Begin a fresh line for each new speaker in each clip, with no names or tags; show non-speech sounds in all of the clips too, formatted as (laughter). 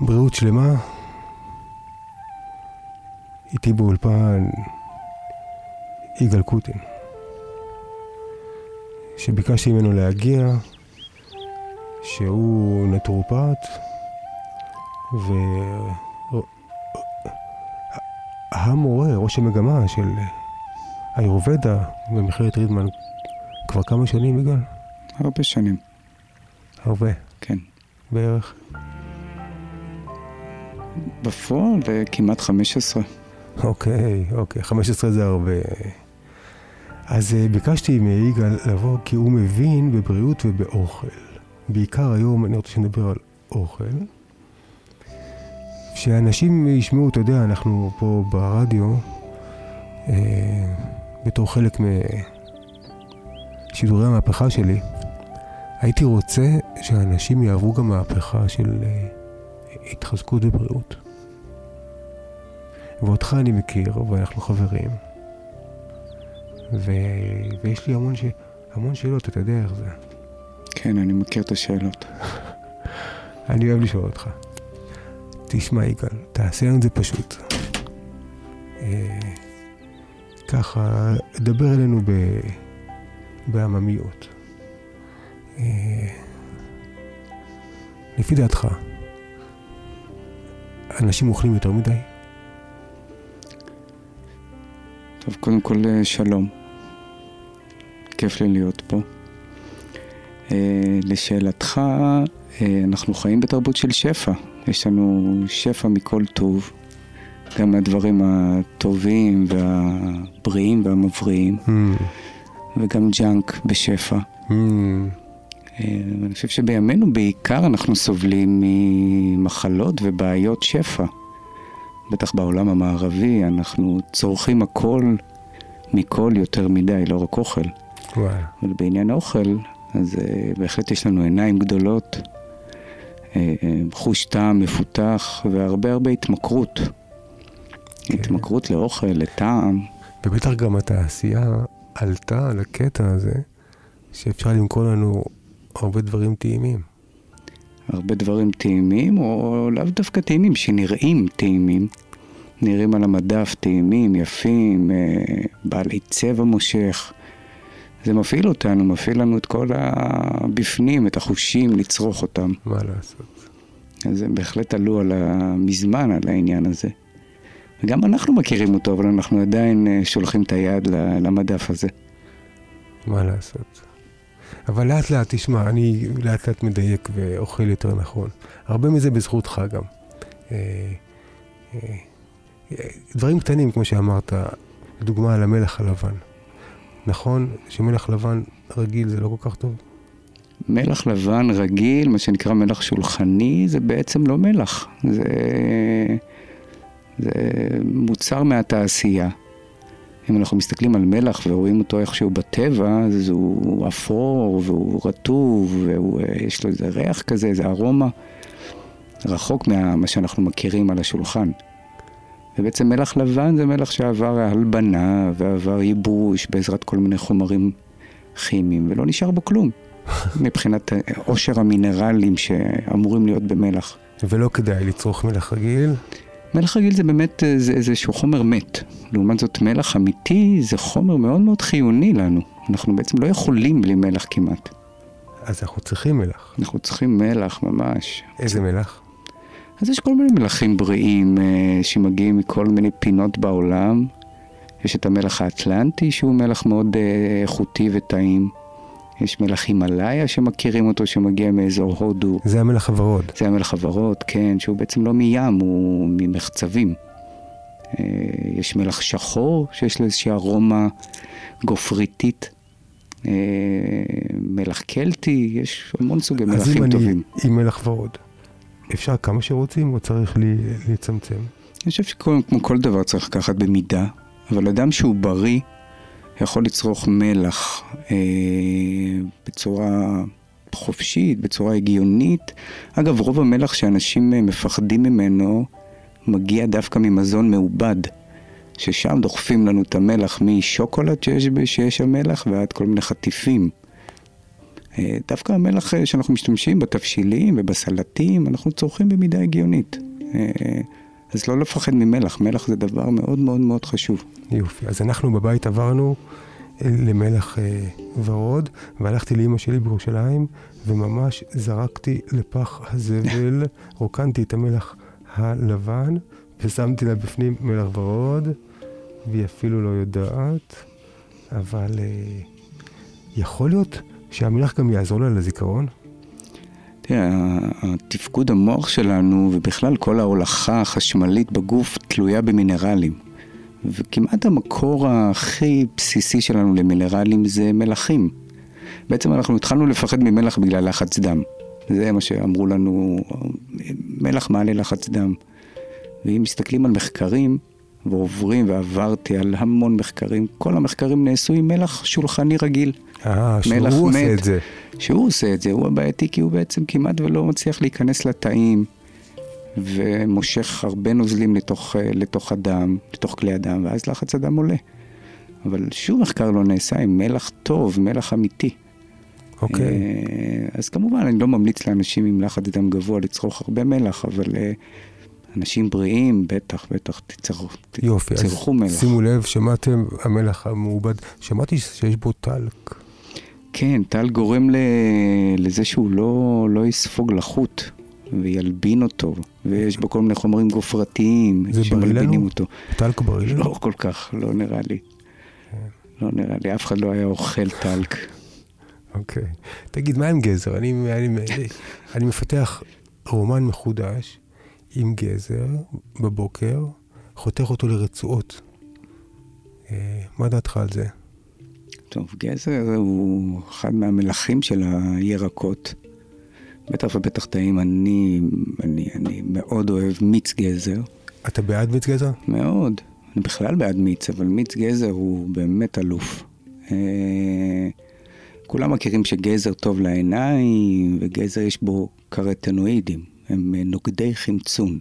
בריאות שלמה. איתי באולפן יגאל קוטין, שביקשתי ממנו להגיע, שהוא נטורופט, והמורה, ראש המגמה של היורבדה במכללת רידמן כבר כמה שנים, יגאל?
הרבה שנים.
הרבה.
כן.
בערך?
בפועל כמעט 15.
אוקיי, אוקיי, 15 זה הרבה. אז uh, ביקשתי מיגאל לבוא כי הוא מבין בבריאות ובאוכל. בעיקר היום אני רוצה שנדבר על אוכל. שאנשים ישמעו, אתה יודע, אנחנו פה ברדיו, אה, בתור חלק משידורי המהפכה שלי, הייתי רוצה שאנשים יעברו גם מהפכה של אה, התחזקות ובריאות. ואותך אני מכיר, ואנחנו חברים. ו... ויש לי המון, ש... המון שאלות, אתה יודע איך זה.
כן, אני מכיר את השאלות. (laughs)
אני אוהב לשאול אותך. תשמע, יגאל, תעשה לנו את זה פשוט. אה, ככה, דבר אלינו ב... בעממיות. אה, לפי דעתך, אנשים אוכלים יותר מדי?
טוב, קודם כל אה, שלום. כיף לי להיות פה. אה, לשאלתך, אה, אנחנו חיים בתרבות של שפע. יש לנו שפע מכל טוב, גם מהדברים הטובים והבריאים והמבריאים, mm. וגם ג'אנק בשפע. Mm. אני חושב שבימינו בעיקר אנחנו סובלים ממחלות ובעיות שפע. בטח בעולם המערבי, אנחנו צורכים הכל מכל יותר מדי, לא רק אוכל. וואי. אבל בעניין אוכל, אז uh, בהחלט יש לנו עיניים גדולות, uh, uh, חוש טעם מפותח והרבה הרבה התמכרות. כן. התמכרות לאוכל, לטעם.
ובטח גם התעשייה עלתה על הקטע הזה, שאפשר למכור לנו הרבה דברים טעימים.
הרבה דברים טעימים, או לאו דווקא טעימים, שנראים טעימים. נראים על המדף טעימים, יפים, אה, בעלי צבע מושך. זה מפעיל אותנו, מפעיל לנו את כל הבפנים, את החושים, לצרוך אותם.
מה לעשות?
אז הם בהחלט עלו על מזמן על העניין הזה. וגם אנחנו מכירים אותו, אבל אנחנו עדיין אה, שולחים את היד למדף הזה.
מה לעשות? אבל לאט לאט, תשמע, אני לאט לאט מדייק ואוכל יותר נכון. הרבה מזה בזכותך גם. אה, דברים קטנים, כמו שאמרת, לדוגמה על המלח הלבן. נכון שמלח לבן רגיל זה לא כל כך טוב?
מלח לבן רגיל, מה שנקרא מלח שולחני, זה בעצם לא מלח. זה, זה מוצר מהתעשייה. אם אנחנו מסתכלים על מלח ורואים אותו איכשהו בטבע, אז הוא אפור והוא רטוב ויש לו איזה ריח כזה, איזה ארומה, רחוק ממה שאנחנו מכירים על השולחן. ובעצם מלח לבן זה מלח שעבר הלבנה ועבר ייבוש בעזרת כל מיני חומרים כימיים, ולא נשאר בו כלום, (laughs) מבחינת עושר המינרלים שאמורים להיות במלח.
ולא כדאי לצרוך מלח רגיל?
מלח רגיל זה באמת זה איזשהו חומר מת. לעומת זאת מלח אמיתי זה חומר מאוד מאוד חיוני לנו. אנחנו בעצם לא יכולים בלי מלח כמעט.
אז אנחנו צריכים מלח.
אנחנו צריכים מלח ממש.
איזה מלח?
אז יש כל מיני מלחים בריאים אה, שמגיעים מכל מיני פינות בעולם. יש את המלח האטלנטי שהוא מלח מאוד אה, איכותי וטעים. יש מלח הימאליה שמכירים אותו שמגיע מאזור הודו.
זה המלח הוורוד.
זה המלח הוורוד, כן, שהוא בעצם לא מים, הוא ממחצבים. אה, יש מלח שחור שיש לו איזושהי ארומה גופריתית. אה, מלח קלטי, יש המון סוגי מלחים טובים.
אז אם אני עם מלח ורוד. אפשר כמה שרוצים או צריך לי, לצמצם?
אני חושב שכמו כל דבר צריך לקחת במידה, אבל אדם שהוא בריא יכול לצרוך מלח אה, בצורה חופשית, בצורה הגיונית. אגב, רוב המלח שאנשים אה, מפחדים ממנו מגיע דווקא ממזון מעובד, ששם דוחפים לנו את המלח משוקולד שיש, שיש שם מלח ועד כל מיני חטיפים. אה, דווקא המלח אה, שאנחנו משתמשים בתבשילים ובסלטים, אנחנו צורכים במידה הגיונית. אה, אז לא לפחד ממלח, מלח זה דבר מאוד מאוד מאוד חשוב.
יופי. אז אנחנו בבית עברנו למלח ורוד, והלכתי לאימא שלי בירושלים, וממש זרקתי לפח הזבל, (laughs) רוקנתי את המלח הלבן, ושמתי לה בפנים מלח ורוד, והיא אפילו לא יודעת, אבל יכול להיות שהמלח גם יעזור לה לזיכרון?
תראה, התפקוד המוח שלנו ובכלל כל ההולכה החשמלית בגוף תלויה במינרלים. וכמעט המקור הכי בסיסי שלנו למינרלים זה מלחים. בעצם אנחנו התחלנו לפחד ממלח בגלל לחץ דם. זה מה שאמרו לנו, מלח מעלה לחץ דם. ואם מסתכלים על מחקרים, ועוברים ועברתי על המון מחקרים, כל המחקרים נעשו עם מלח שולחני רגיל.
אה, שהוא עושה את זה.
שהוא עושה את זה, הוא הבעייתי כי הוא בעצם כמעט ולא מצליח להיכנס לתאים ומושך הרבה נוזלים לתוך, אה, לתוך הדם, לתוך כלי הדם, ואז לחץ הדם עולה. אבל שום מחקר לא נעשה עם מלח טוב, מלח אמיתי.
אוקיי. Okay.
אה, אז כמובן, אני לא ממליץ לאנשים עם לחץ דם גבוה לצרוך הרבה מלח, אבל אה, אנשים בריאים, בטח, בטח, תצרכו מלח.
יופי, אז שימו לב, שמעתם, המלח המעובד, שמעתי שיש בו טלק.
כן, טל גורם ל... לזה שהוא לא, לא יספוג לחות וילבין אותו, ויש בו כל מיני חומרים גופרתיים
שמלבינים
אותו.
טלק בריא לנו?
לא כל כך, לא נראה לי. לא נראה לי, אף אחד לא היה אוכל טלק.
אוקיי. תגיד, מה עם גזר? אני, אני, אני מפתח רומן מחודש עם גזר בבוקר, חותך אותו לרצועות. אה, מה דעתך על זה?
טוב, גזר הוא אחד מהמלכים של הירקות. בטח ובטח טעים, אני, אני, אני מאוד אוהב מיץ גזר.
אתה בעד מיץ גזר?
מאוד. אני בכלל בעד מיץ, אבל מיץ גזר הוא באמת אלוף. אה, כולם מכירים שגזר טוב לעיניים, וגזר יש בו קרטנואידים, הם נוגדי חמצון.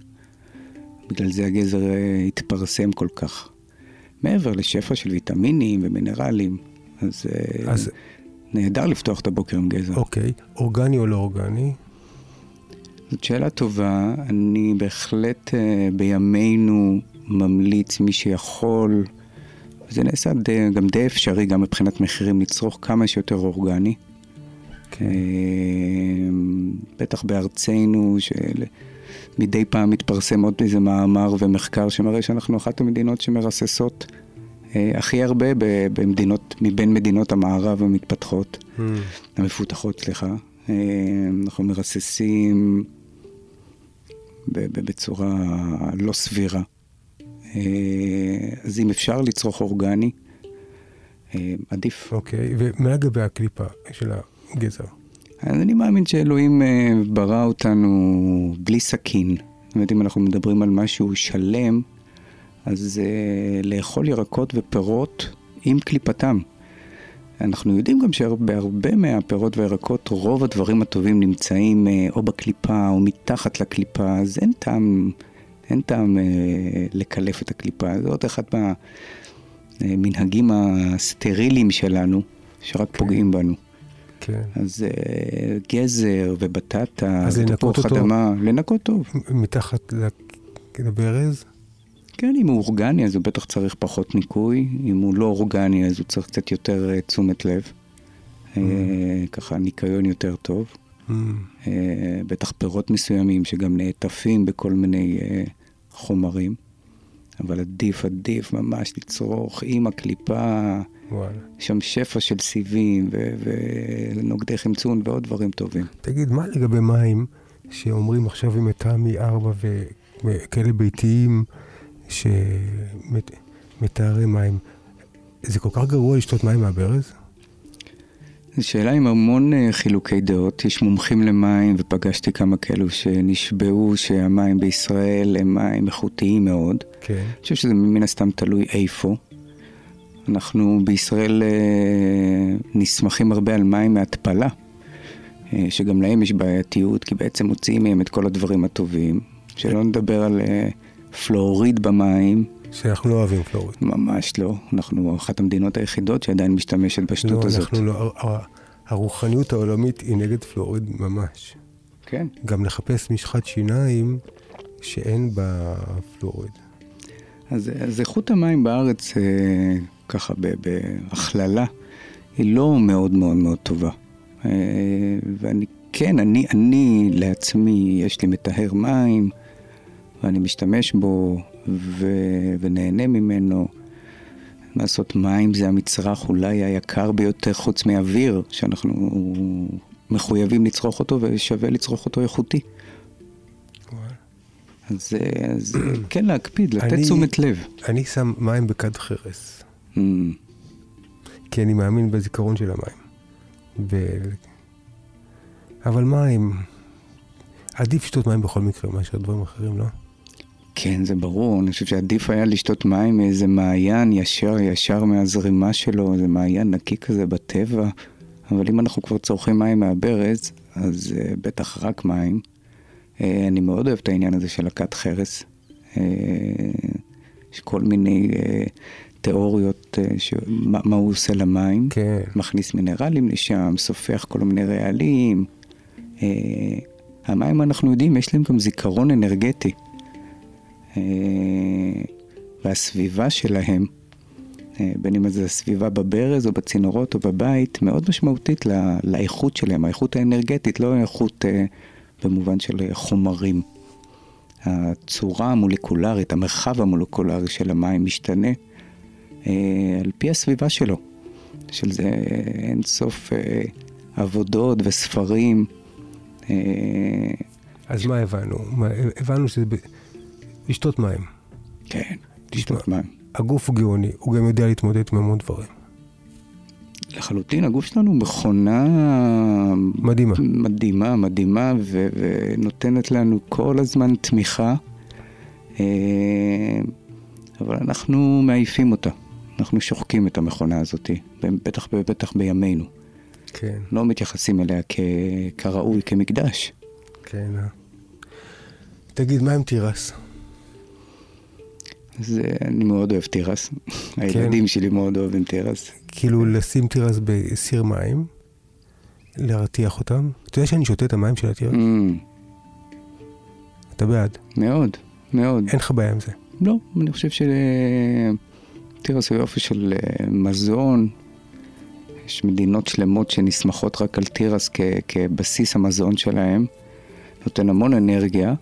בגלל זה הגזר אה, התפרסם כל כך. מעבר לשפע של ויטמינים ומינרלים. אז, אה, אז נהדר לפתוח את הבוקר עם גזר.
אוקיי, אורגני או לא אורגני?
זאת שאלה טובה. אני בהחלט אה, בימינו ממליץ, מי שיכול, וזה נעשה די, גם די אפשרי, גם מבחינת מחירים, לצרוך כמה שיותר אורגני. כן. בטח בארצנו, שמדי פעם מתפרסם עוד איזה מאמר ומחקר שמראה שאנחנו אחת המדינות שמרססות אה, הכי הרבה במדינות, מבין מדינות המערב המתפתחות, mm. המפותחות, סליחה. אה, אנחנו מרססים בצורה לא סבירה. אה, אז אם אפשר לצרוך אורגני, עדיף.
אוקיי, ומה לגבי הקליפה של הגזר?
אז אני מאמין שאלוהים ברא אותנו בלי סכין. זאת אומרת, אם אנחנו מדברים על משהו שלם, אז uh, לאכול ירקות ופירות עם קליפתם. אנחנו יודעים גם שבהרבה מהפירות והירקות רוב הדברים הטובים נמצאים uh, או בקליפה או מתחת לקליפה, אז אין טעם, אין טעם uh, לקלף את הקליפה. זה עוד אחד מהמנהגים הסטריליים שלנו, שרק כן. פוגעים בנו.
כן.
אז uh, גזר ובטטה, ותפוח אדמה, לנקות טוב.
מתחת לברז?
כן, אם הוא אורגני אז הוא בטח צריך פחות ניקוי, אם הוא לא אורגני אז הוא צריך קצת יותר uh, תשומת לב, mm. uh, ככה ניקיון יותר טוב. Mm. Uh, בטח פירות מסוימים שגם נעטפים בכל מיני uh, חומרים, אבל עדיף, עדיף ממש לצרוך עם הקליפה, וואלה. שם שפע של סיבים ונוגדי חמצון ועוד דברים טובים.
תגיד, מה לגבי מים שאומרים עכשיו עם מטעמי ארבע וכאלה ביתיים? שמטהרים מים. זה כל כך גרוע לשתות מים מהברז?
זו שאלה עם המון אה, חילוקי דעות. יש מומחים למים, ופגשתי כמה כאלו שנשבעו שהמים בישראל הם מים איכותיים מאוד.
כן. אני
חושב שזה מן הסתם תלוי איפה. אנחנו בישראל אה, נסמכים הרבה על מים מהתפלה, אה, שגם להם יש בעייתיות, כי בעצם מוציאים מהם את כל הדברים הטובים. שלא נדבר על פלואוריד במים.
שאנחנו לא אוהבים פלואוריד.
ממש לא. אנחנו אחת המדינות היחידות שעדיין משתמשת בשטות לא, הזאת.
אנחנו לא. הרוחניות העולמית היא נגד פלואוריד ממש.
כן.
גם לחפש משחת שיניים שאין בה פלואוריד.
אז, אז איכות המים בארץ, אה, ככה בהכללה, היא לא מאוד מאוד מאוד טובה. אה, ואני, כן, אני, אני לעצמי, יש לי מטהר מים, ואני משתמש בו ו, ונהנה ממנו. לעשות מים זה המצרך אולי היקר ביותר חוץ מאוויר, שאנחנו מחויבים לצרוך אותו ושווה לצרוך אותו איכותי. אז, אז (clears throat) כן להקפיד, לתת אני, תשומת לב.
אני שם מים בכד חרס. Mm. כי אני מאמין בזיכרון של המים. ב... אבל מים, עדיף לשתות מים בכל מקרה מאשר דברים אחרים, לא?
כן, זה ברור. אני חושב שעדיף היה לשתות מים מאיזה מעיין ישר, ישר מהזרימה שלו, איזה מעיין נקי כזה בטבע. אבל אם אנחנו כבר צורכים מים מהברז, אז uh, בטח רק מים. Uh, אני מאוד אוהב את העניין הזה של הכת חרס. Uh, יש כל מיני uh, תיאוריות uh, ש... מה, מה הוא עושה למים.
כן.
מכניס מינרלים לשם, סופח כל מיני רעלים. Uh, המים, אנחנו יודעים, יש להם גם זיכרון אנרגטי. אה, והסביבה שלהם, אה, בין אם זה הסביבה בברז או בצינורות או בבית, מאוד משמעותית לאיכות שלהם, האיכות האנרגטית, לא האיכות אה, במובן של חומרים. הצורה המולקולרית, המרחב המולקולרי של המים משתנה על פי הסביבה שלו. של זה אין סוף עבודות וספרים.
אז מה הבנו? הבנו שזה... לשתות מים.
כן, לשתות מים.
הגוף הוא גאוני, הוא גם יודע להתמודד עם המון דברים.
לחלוטין, הגוף שלנו מכונה...
מדהימה.
מדהימה, מדהימה, ו- ונותנת לנו כל הזמן תמיכה, אה, אבל אנחנו מעייפים אותה. אנחנו שוחקים את המכונה הזאת, בטח, בטח בימינו.
כן.
לא מתייחסים אליה כ- כראוי, כמקדש.
כן. אה. תגיד, מה עם תירס?
אז אני מאוד אוהב תירס. כן. הילדים שלי מאוד אוהבים תירס.
כאילו לשים תירס בסיר מים, להרתיח אותם. אתה יודע שאני שותה את המים של התירס? Mm. אתה בעד?
מאוד, מאוד.
אין לך בעיה עם זה?
לא, אני חושב שתירס הוא יופי של אה, מזון. יש מדינות שלמות שנסמכות רק על תירס כבסיס המזון שלהם. נותן המון אנרגיה.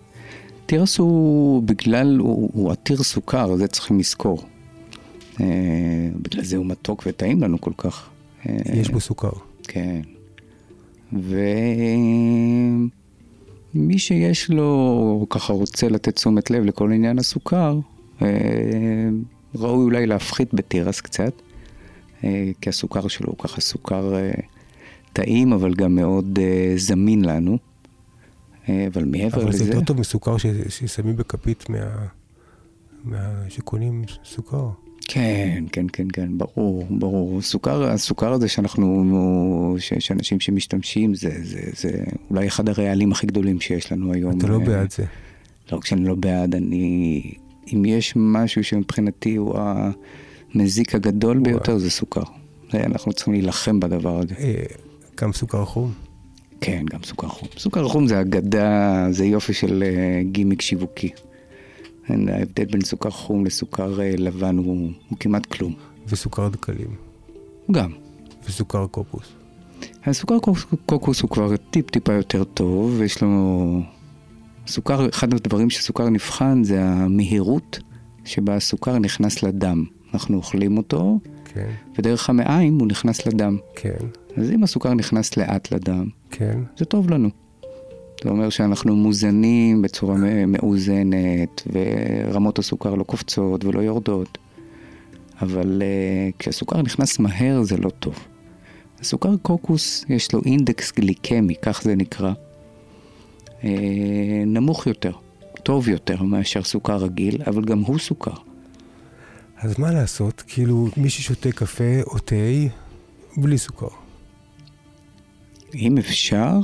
התירס הוא בגלל, הוא, הוא עתיר סוכר, זה צריכים לזכור. Uh, בגלל זה הוא מתוק וטעים לנו כל כך.
Uh, יש בו סוכר.
כן. ומי שיש לו, ככה רוצה לתת תשומת לב לכל עניין הסוכר, uh, ראוי אולי להפחית בתירס קצת, uh, כי הסוכר שלו הוא ככה סוכר uh, טעים, אבל גם מאוד uh, זמין לנו. אה, אבל מעבר
אבל
לזה...
אבל זה יותר טוב מסוכר ששמים בכפית מה... מה... שקונים סוכר.
כן, כן, כן, כן, ברור, ברור. סוכר, הסוכר הזה שאנחנו, ש, שאנשים שמשתמשים, זה, זה, זה אולי אחד הרעלים הכי גדולים שיש לנו היום.
אתה לא בעד זה.
לא, כשאני לא בעד, אני... אם יש משהו שמבחינתי הוא המזיק הגדול ביותר, זה סוכר. אנחנו צריכים להילחם בדבר הזה.
אה, גם סוכר חום?
כן, גם סוכר חום. סוכר חום זה אגדה, זה יופי של uh, גימיק שיווקי. ההבדל בין סוכר חום לסוכר uh, לבן הוא, הוא כמעט כלום.
וסוכר דקלים.
גם.
וסוכר קוקוס.
הסוכר קוקוס הוא כבר טיפ-טיפה יותר טוב, ויש לו... סוכר, אחד הדברים שסוכר נבחן זה המהירות שבה הסוכר נכנס לדם. אנחנו אוכלים אותו,
כן.
ודרך המעיים הוא נכנס לדם.
כן.
אז אם הסוכר נכנס לאט לדם,
כן.
זה טוב לנו. זה אומר שאנחנו מוזנים בצורה מאוזנת, ורמות הסוכר לא קופצות ולא יורדות. אבל uh, כשהסוכר נכנס מהר זה לא טוב. הסוכר קוקוס יש לו אינדקס גליקמי, כך זה נקרא, uh, נמוך יותר, טוב יותר מאשר סוכר רגיל, אבל גם הוא סוכר.
אז מה לעשות? כאילו, מי ששותה קפה או תה, בלי סוכר.
אם אפשר,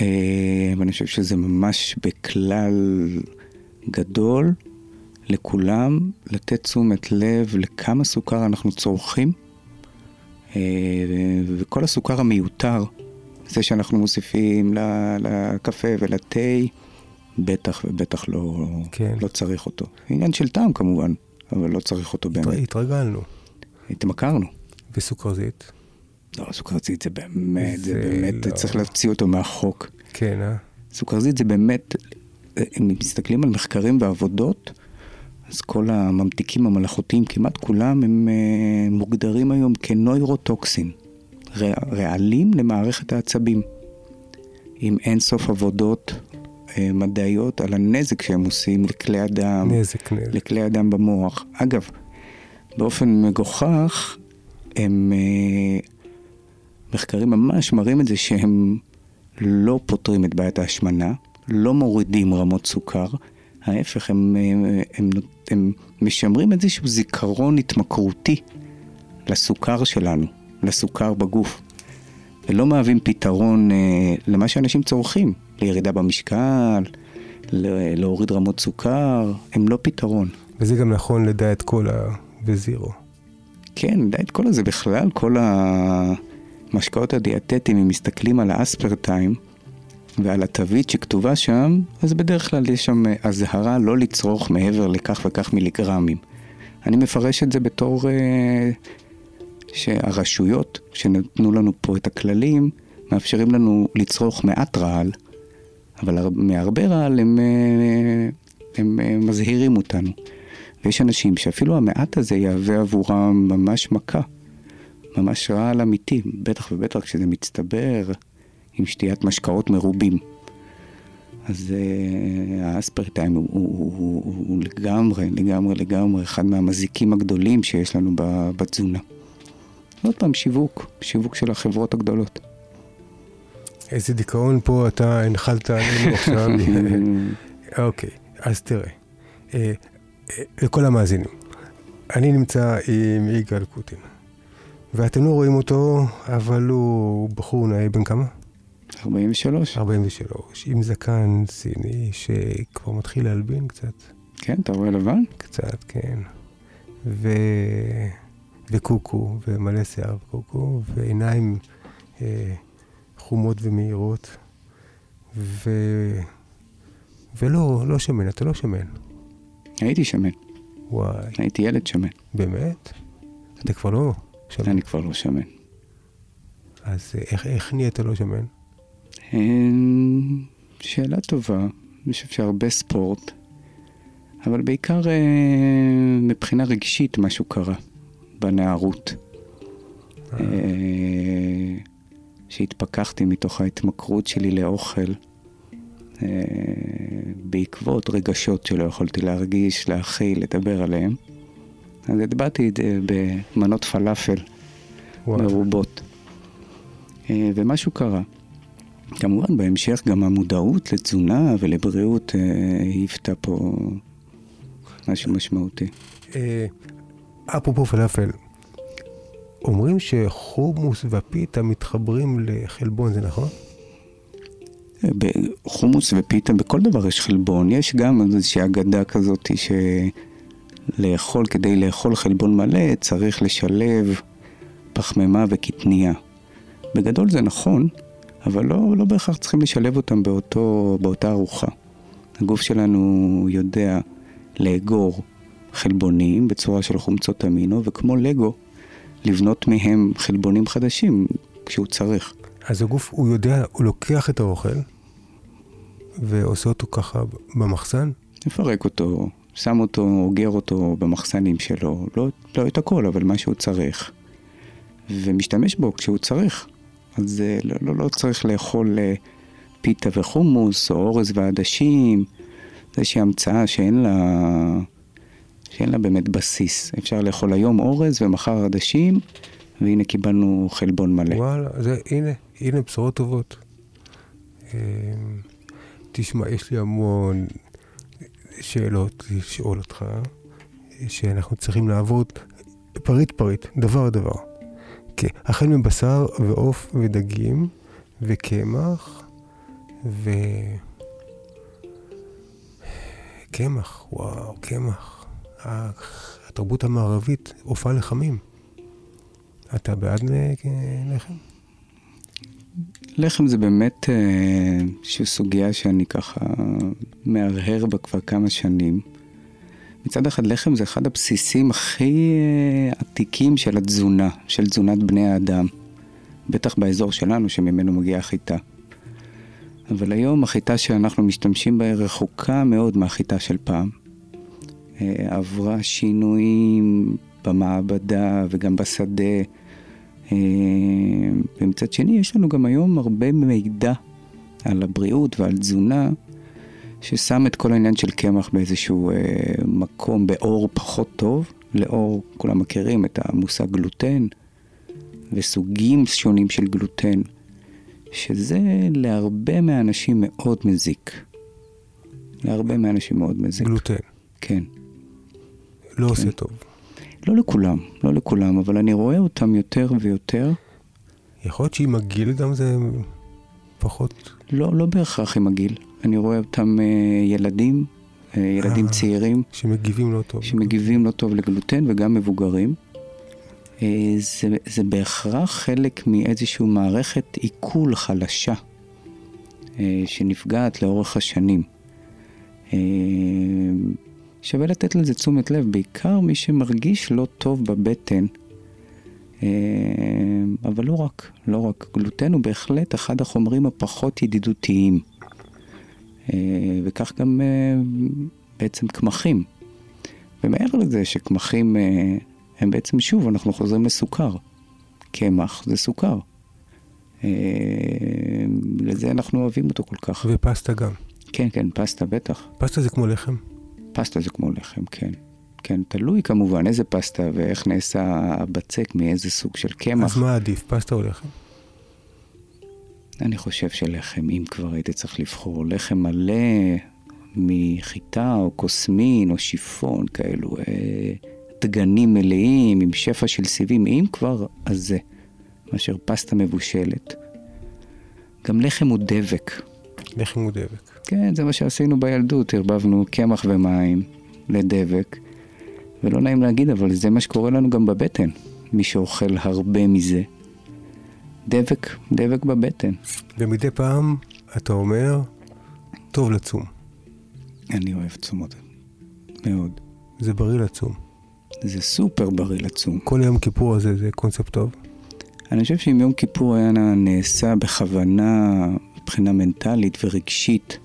אה, ואני חושב שזה ממש בכלל גדול לכולם, לתת תשומת לב לכמה סוכר אנחנו צורכים, אה, וכל הסוכר המיותר זה שאנחנו מוסיפים לקפה ולתה, בטח ובטח לא,
כן.
לא צריך אותו. עניין של טעם כמובן, אבל לא צריך אותו באמת.
התרגלנו.
התמכרנו.
וסוכרזית?
לא, סוכרזית זה באמת, זה,
זה
באמת,
לא.
צריך להוציא אותו מהחוק.
כן, אה?
סוכרזית זה באמת, אם מסתכלים על מחקרים ועבודות, אז כל הממתיקים המלאכותיים, כמעט כולם, הם אה, מוגדרים היום כנוירוטוקסין, רע- רעלים למערכת העצבים. עם אין סוף עבודות מדעיות על הנזק שהם עושים לכלי הדם,
נזק, נזק.
לכלי הדם במוח. אגב, באופן מגוחך, הם... אה, מחקרים ממש מראים את זה שהם לא פותרים את בעיית ההשמנה, לא מורידים רמות סוכר, ההפך, הם, הם, הם, הם משמרים איזשהו זיכרון התמכרותי לסוכר שלנו, לסוכר בגוף, ולא מהווים פתרון אה, למה שאנשים צורכים, לירידה במשקל, להוריד רמות סוכר, הם לא פתרון.
וזה גם נכון לדיאט קולה וזירו.
כן, דיאט קולה זה בכלל, כל המשקאות הדיאטטיים, אם מסתכלים על האספרטיים ועל התווית שכתובה שם, אז בדרך כלל יש שם אה, אזהרה לא לצרוך מעבר לכך וכך מיליגרמים. אני מפרש את זה בתור אה, שהרשויות שנתנו לנו פה את הכללים, מאפשרים לנו לצרוך מעט רעל, אבל הר- מהרבה רעל הם, אה, הם אה, מזהירים אותנו. ויש אנשים שאפילו המעט הזה יהווה עבורם ממש מכה, ממש רעל אמיתי, בטח ובטח כשזה מצטבר עם שתיית משקאות מרובים. אז uh, האספרטיים הוא, הוא, הוא, הוא, הוא לגמרי, לגמרי, לגמרי אחד מהמזיקים הגדולים שיש לנו בתזונה. עוד פעם, שיווק, שיווק של החברות הגדולות.
איזה דיכאון פה אתה הנחלת עלינו (laughs) עכשיו. אוקיי, אז תראה, אה, אה, לכל המאזינים, אני נמצא עם יגאל קוטין, ואתם לא רואים אותו, אבל הוא בחור נאה בן כמה?
43,
43, עם זקן סיני שכבר מתחיל להלבין קצת,
כן, אתה רואה לבן?
קצת, כן. ו... וקוקו, ומלא שיער וקוקו, ועיניים אה, חומות ומהירות, ו... ולא, לא שמן, אתה לא שמן.
הייתי שמן,
וואי,
הייתי ילד שמן.
באמת? אתה כבר לא שמן.
אני כבר לא שמן.
אז אה, איך, איך נהיית לא שמן?
אמ, שאלה טובה, אני חושב שהרבה ספורט, אבל בעיקר אה, מבחינה רגשית משהו קרה בנערות. אה, שהתפכחתי מתוך ההתמכרות שלי לאוכל, אה, בעקבות רגשות שלא יכולתי להרגיש, להכיל, לדבר עליהם. אז הטבעתי את זה במנות פלאפל
וואי,
מרובות. אה, ומשהו קרה. כמובן, בהמשך גם המודעות לתזונה ולבריאות אה, היוותה פה משהו משמעותי.
אפרופו פלאפל, אומרים שחומוס והפיתה מתחברים לחלבון, זה נכון?
בחומוס ופיתה, בכל דבר יש חלבון. יש גם איזושהי אגדה כזאת שלאכול, כדי לאכול חלבון מלא, צריך לשלב פחמימה וקטנייה. בגדול זה נכון, אבל לא, לא בהכרח צריכים לשלב אותם באותו, באותה ארוחה. הגוף שלנו יודע לאגור חלבונים בצורה של חומצות אמינו, וכמו לגו, לבנות מהם חלבונים חדשים כשהוא צריך.
אז הגוף, הוא יודע, הוא לוקח את האוכל ועושה אותו ככה במחסן?
מפרק אותו, שם אותו, אוגר אותו במחסנים שלו, לא, לא את הכל, אבל מה שהוא צריך. ומשתמש בו כשהוא צריך. אז אה, לא, לא, לא צריך לאכול אה, פיתה וחומוס, או אורז ועדשים. איזושהי המצאה שאין לה, שאין לה באמת בסיס. אפשר לאכול היום אורז ומחר עדשים, והנה קיבלנו חלבון מלא.
וואלה, זה, הנה, הנה בשורות טובות. אה, תשמע, יש לי המון שאלות לשאול אותך, שאנחנו צריכים לעבור פריט פריט, דבר דבר. כן, החל מבשר ועוף ודגים וקמח ו... קמח, וואו, קמח. התרבות המערבית עופה לחמים. אתה בעד ל- לחם?
לחם זה באמת איזושהי סוגיה שאני ככה מהרהר בה כבר כמה שנים. מצד אחד לחם זה אחד הבסיסים הכי עתיקים של התזונה, של תזונת בני האדם. בטח באזור שלנו שממנו מגיעה החיטה. אבל היום החיטה שאנחנו משתמשים בה רחוקה מאוד מהחיטה של פעם. אה, עברה שינויים במעבדה וגם בשדה. אה, ומצד שני, יש לנו גם היום הרבה מידע על הבריאות ועל תזונה, ששם את כל העניין של קמח באיזשהו אה, מקום, באור פחות טוב, לאור, כולם מכירים את המושג גלוטן, וסוגים שונים של גלוטן. שזה להרבה מהאנשים מאוד מזיק. להרבה מהאנשים מאוד מזיק.
גלוטן.
כן.
לא כן. עושה טוב.
לא לכולם, לא לכולם, אבל אני רואה אותם יותר ויותר.
יכול להיות שעם הגיל גם זה פחות...
לא, לא בהכרח עם הגיל. אני רואה אותם אה, ילדים, אה, ילדים 아, אה, צעירים.
שמגיבים לא טוב.
שמגיבים לא טוב לגלוטן וגם מבוגרים. אה, זה, זה בהכרח חלק מאיזושהי מערכת עיכול חלשה אה, שנפגעת לאורך השנים. אה, שווה לתת לזה תשומת לב, בעיקר מי שמרגיש לא טוב בבטן. אבל לא רק, לא רק. גלוטן הוא בהחלט אחד החומרים הפחות ידידותיים. וכך גם בעצם קמחים. ומעבר לזה שקמחים הם בעצם, שוב, אנחנו חוזרים לסוכר. קמח זה סוכר. אה, לזה אנחנו אוהבים אותו כל כך.
ופסטה גם.
כן, כן, פסטה בטח.
פסטה זה כמו לחם?
פסטה זה כמו לחם, כן. כן, תלוי כמובן איזה פסטה ואיך נעשה הבצק, מאיזה סוג של קמח.
אז מה עדיף, פסטה או לחם?
אני חושב שלחם, אם כבר הייתי צריך לבחור, לחם מלא מחיטה או קוסמין או שיפון כאלו. אה, דגנים מלאים עם שפע של סיבים, אם כבר, אז זה, מאשר פסטה מבושלת. גם לחם הוא דבק.
לחם הוא דבק.
כן, זה מה שעשינו בילדות, ערבבנו קמח ומים לדבק. ולא נעים להגיד, אבל זה מה שקורה לנו גם בבטן, מי שאוכל הרבה מזה. דבק, דבק בבטן.
ומדי פעם אתה אומר, טוב לצום.
אני אוהב צומות, מאוד.
זה בריא לצום.
זה סופר בריא לצום.
כל יום כיפור הזה זה קונספט טוב?
אני חושב שאם יום כיפור היה נעשה בכוונה מבחינה מנטלית ורגשית,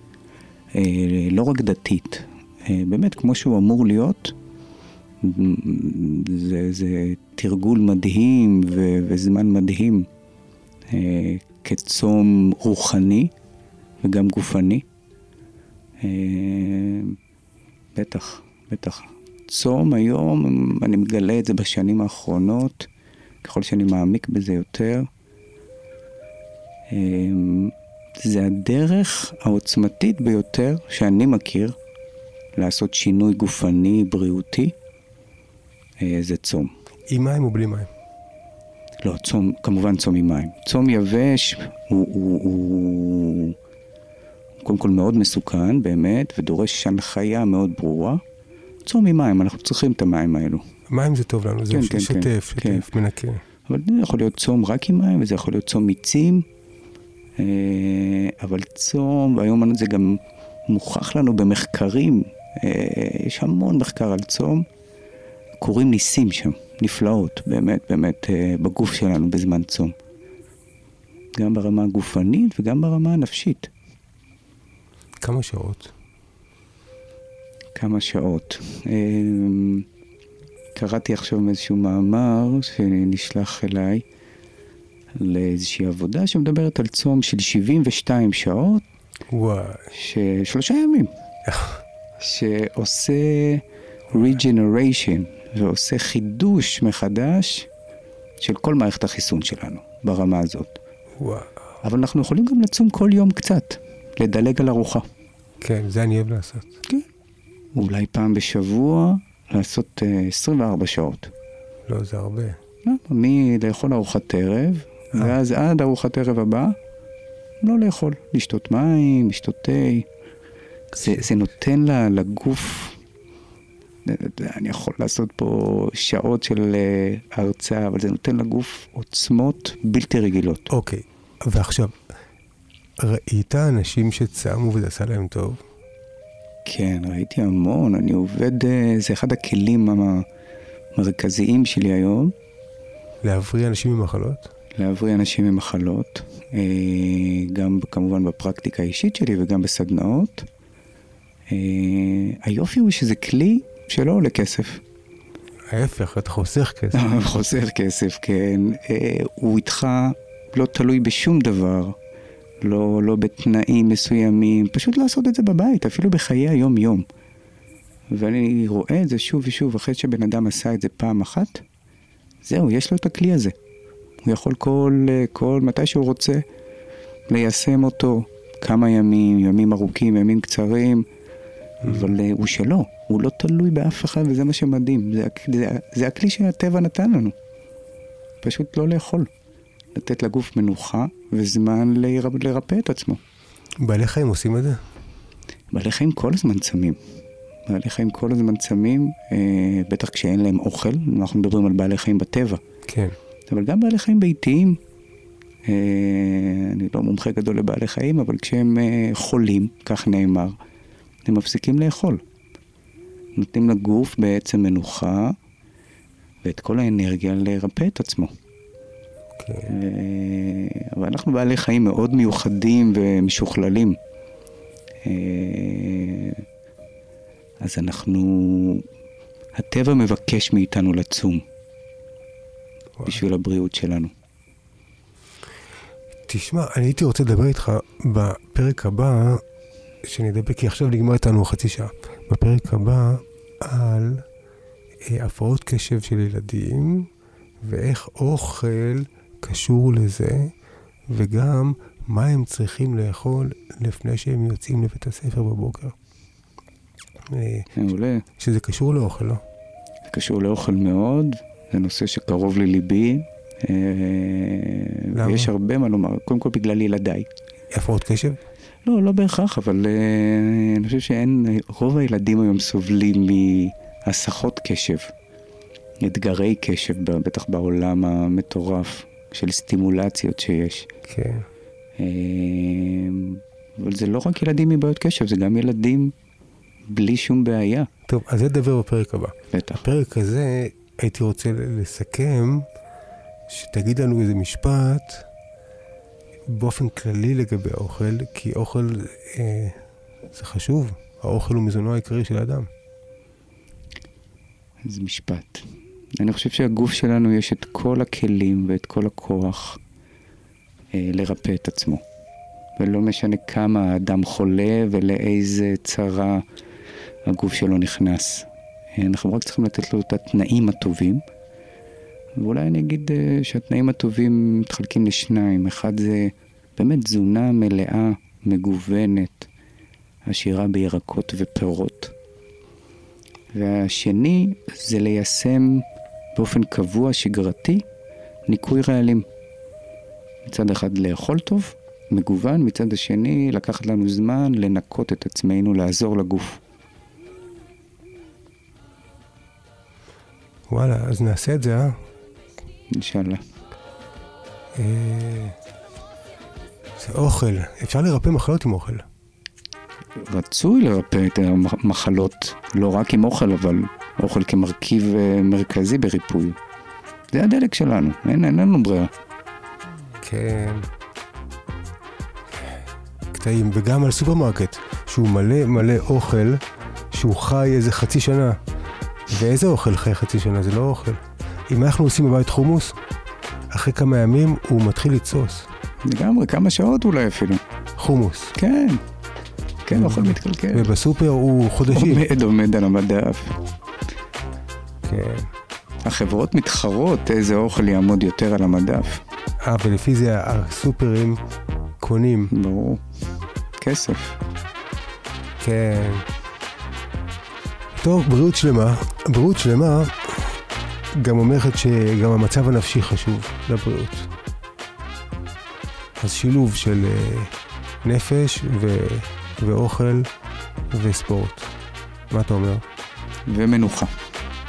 לא רק דתית, אה, באמת כמו שהוא אמור להיות, זה, זה תרגול מדהים ו, וזמן מדהים אה, כצום רוחני וגם גופני. בטח, בטח. צום היום, אני מגלה את זה בשנים האחרונות, ככל שאני מעמיק בזה יותר. זה הדרך העוצמתית ביותר שאני מכיר לעשות שינוי גופני, בריאותי, אה, זה צום.
עם מים או בלי מים?
לא, צום, כמובן צום עם מים. צום יבש הוא, הוא, הוא קודם כל מאוד מסוכן באמת, ודורש הנחיה מאוד ברורה. צום ממים, אנחנו צריכים את המים האלו.
מים זה טוב לנו, זה כן, כן, שוטף, כן, שוטף, כן. מנקה.
אבל זה יכול להיות צום רק עם מים, וזה יכול להיות צום מיצים. אה, אבל צום, והיום זה גם מוכח לנו במחקרים, אה, יש המון מחקר על צום, קורים ניסים שם, נפלאות, באמת, באמת, אה, בגוף שלנו בזמן צום. גם ברמה הגופנית וגם ברמה הנפשית.
כמה שעות?
כמה שעות. קראתי עכשיו איזשהו מאמר שנשלח אליי לאיזושהי עבודה שמדברת על צום של 72 שעות.
וואי.
שלושה ימים. שעושה regeneration ועושה חידוש מחדש של כל מערכת החיסון שלנו ברמה הזאת.
וואו.
אבל אנחנו יכולים גם לצום כל יום קצת, לדלג על ארוחה.
כן, זה אני אוהב לעשות.
כן. אולי פעם בשבוע לעשות uh, אה, 24 שעות.
לא, זה הרבה.
לא, מלאכול ארוחת ערב. ואז עד ארוחת ערב הבאה, לא לאכול, לשתות מים, לשתות תה. זה, זה נותן לה, לגוף, אני יכול לעשות פה שעות של uh, הרצאה, אבל זה נותן לגוף עוצמות בלתי רגילות.
אוקיי, ועכשיו, ראית אנשים שצמו וזה עשה להם טוב?
כן, ראיתי המון, אני עובד, אה, זה אחד הכלים המרכזיים שלי היום.
להבריא אנשים ממחלות?
להבריא אנשים ממחלות, אה, גם כמובן בפרקטיקה האישית שלי וגם בסדנאות. אה, היופי הוא שזה כלי שלא עולה כסף.
ההפך, אתה חוסך כסף.
חוסך כסף, כן. הוא איתך לא תלוי בשום דבר. לא, לא בתנאים מסוימים, פשוט לעשות את זה בבית, אפילו בחיי היום-יום. ואני רואה את זה שוב ושוב, אחרי שבן אדם עשה את זה פעם אחת, זהו, יש לו את הכלי הזה. הוא יכול כל, כל, מתי שהוא רוצה, ליישם אותו כמה ימים, ימים ארוכים, ימים קצרים, אבל uh, הוא שלו, הוא לא תלוי באף אחד, וזה מה שמדהים. זה, זה, זה הכלי שהטבע נתן לנו. פשוט לא לאכול. לתת לגוף מנוחה וזמן לרפא את עצמו.
בעלי חיים עושים את זה?
בעלי חיים כל הזמן צמים. בעלי חיים כל הזמן צמים, אה, בטח כשאין להם אוכל, אנחנו מדברים על בעלי חיים בטבע.
כן.
אבל גם בעלי חיים ביתיים, אה, אני לא מומחה גדול לבעלי חיים, אבל כשהם אה, חולים, כך נאמר, הם מפסיקים לאכול. נותנים לגוף בעצם מנוחה ואת כל האנרגיה לרפא את עצמו. כן. אבל אנחנו בעלי חיים מאוד מיוחדים ומשוכללים. אה, אז אנחנו, הטבע מבקש מאיתנו לצום בשביל הבריאות שלנו.
תשמע, אני הייתי רוצה לדבר איתך בפרק הבא, שנדבר, כי עכשיו נגמר איתנו חצי שעה, בפרק הבא על אה, הפרעות קשב של ילדים, ואיך אוכל קשור לזה, וגם מה הם צריכים לאכול לפני שהם יוצאים לבית הספר בבוקר.
אה, מעולה.
שזה קשור לאוכל, לא?
זה קשור לאוכל מאוד, זה נושא שקרוב לליבי. אה, למה? ויש הרבה מה לומר, קודם כל בגלל ילדיי.
הפרעות קשב?
לא, לא בהכרח, אבל uh, אני חושב שאין, רוב הילדים היום סובלים מהסחות קשב, אתגרי קשב, בטח בעולם המטורף. של סטימולציות שיש.
כן.
אמ, אבל זה לא רק ילדים מבעיות קשב, זה גם ילדים בלי שום בעיה.
טוב, אז זה נדבר בפרק הבא.
בטח.
בפרק הזה הייתי רוצה לסכם, שתגיד לנו איזה משפט באופן כללי לגבי האוכל, כי אוכל אה, זה חשוב, האוכל הוא מזונו העיקרי של האדם.
איזה משפט. אני חושב שהגוף שלנו יש את כל הכלים ואת כל הכוח אה, לרפא את עצמו. ולא משנה כמה האדם חולה ולאיזה צרה הגוף שלו נכנס. אה, אנחנו רק צריכים לתת לו את התנאים הטובים. ואולי אני אגיד אה, שהתנאים הטובים מתחלקים לשניים. אחד זה באמת תזונה מלאה, מגוונת, עשירה בירקות ופירות. והשני זה ליישם באופן קבוע, שגרתי, ניקוי רעלים. מצד אחד לאכול טוב, מגוון, מצד השני לקחת לנו זמן לנקות את עצמנו, לעזור לגוף.
וואלה, אז נעשה את זה, אה?
אינשאללה. אה,
זה אוכל, אפשר לרפא מחלות עם אוכל.
רצוי לרפא את המחלות, לא רק עם אוכל, אבל אוכל כמרכיב אה, מרכזי בריפוי. זה הדלק שלנו, אין, אין לנו ברירה.
כן. קטעים, וגם על סופרמרקט, שהוא מלא מלא אוכל, שהוא חי איזה חצי שנה. ואיזה אוכל חי חצי שנה? זה לא אוכל. אם אנחנו עושים בבית חומוס, אחרי כמה ימים הוא מתחיל לתסוס.
לגמרי, כמה שעות אולי אפילו.
חומוס.
כן. כן, אוכל מתקלקל.
ובסופר הוא חודשים.
עומד, עומד על המדף.
כן.
החברות מתחרות איזה אוכל יעמוד יותר על המדף.
אה, ולפי זה הסופרים קונים.
ברור. כסף.
כן. טוב, בריאות שלמה. בריאות שלמה גם אומרת שגם המצב הנפשי חשוב לבריאות. אז שילוב של אה, נפש ו... ואוכל וספורט. מה אתה אומר?
ומנוחה.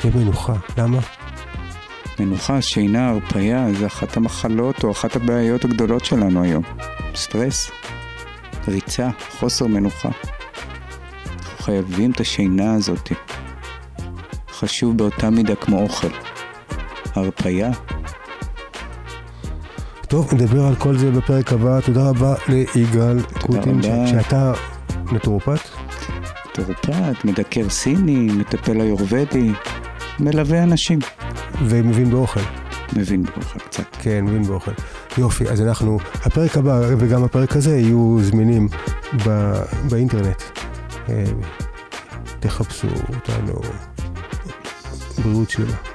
ומנוחה, למה?
מנוחה, שינה, הרפייה, זה אחת המחלות או אחת הבעיות הגדולות שלנו היום. סטרס. ריצה, חוסר מנוחה. אנחנו חייבים את השינה הזאת. חשוב באותה מידה כמו אוכל. הרפייה.
טוב, נדבר על כל זה בפרק הבא. תודה רבה ליגאל קוטין, שאתה נטורופט.
נטורופט, מדקר סיני, מטפל היורבדי, מלווה אנשים.
ומבין באוכל.
מבין באוכל קצת.
כן, מבין באוכל. יופי, אז אנחנו, הפרק הבא וגם הפרק הזה יהיו זמינים ב, באינטרנט. אה, תחפשו אותנו. בריאות שלמה.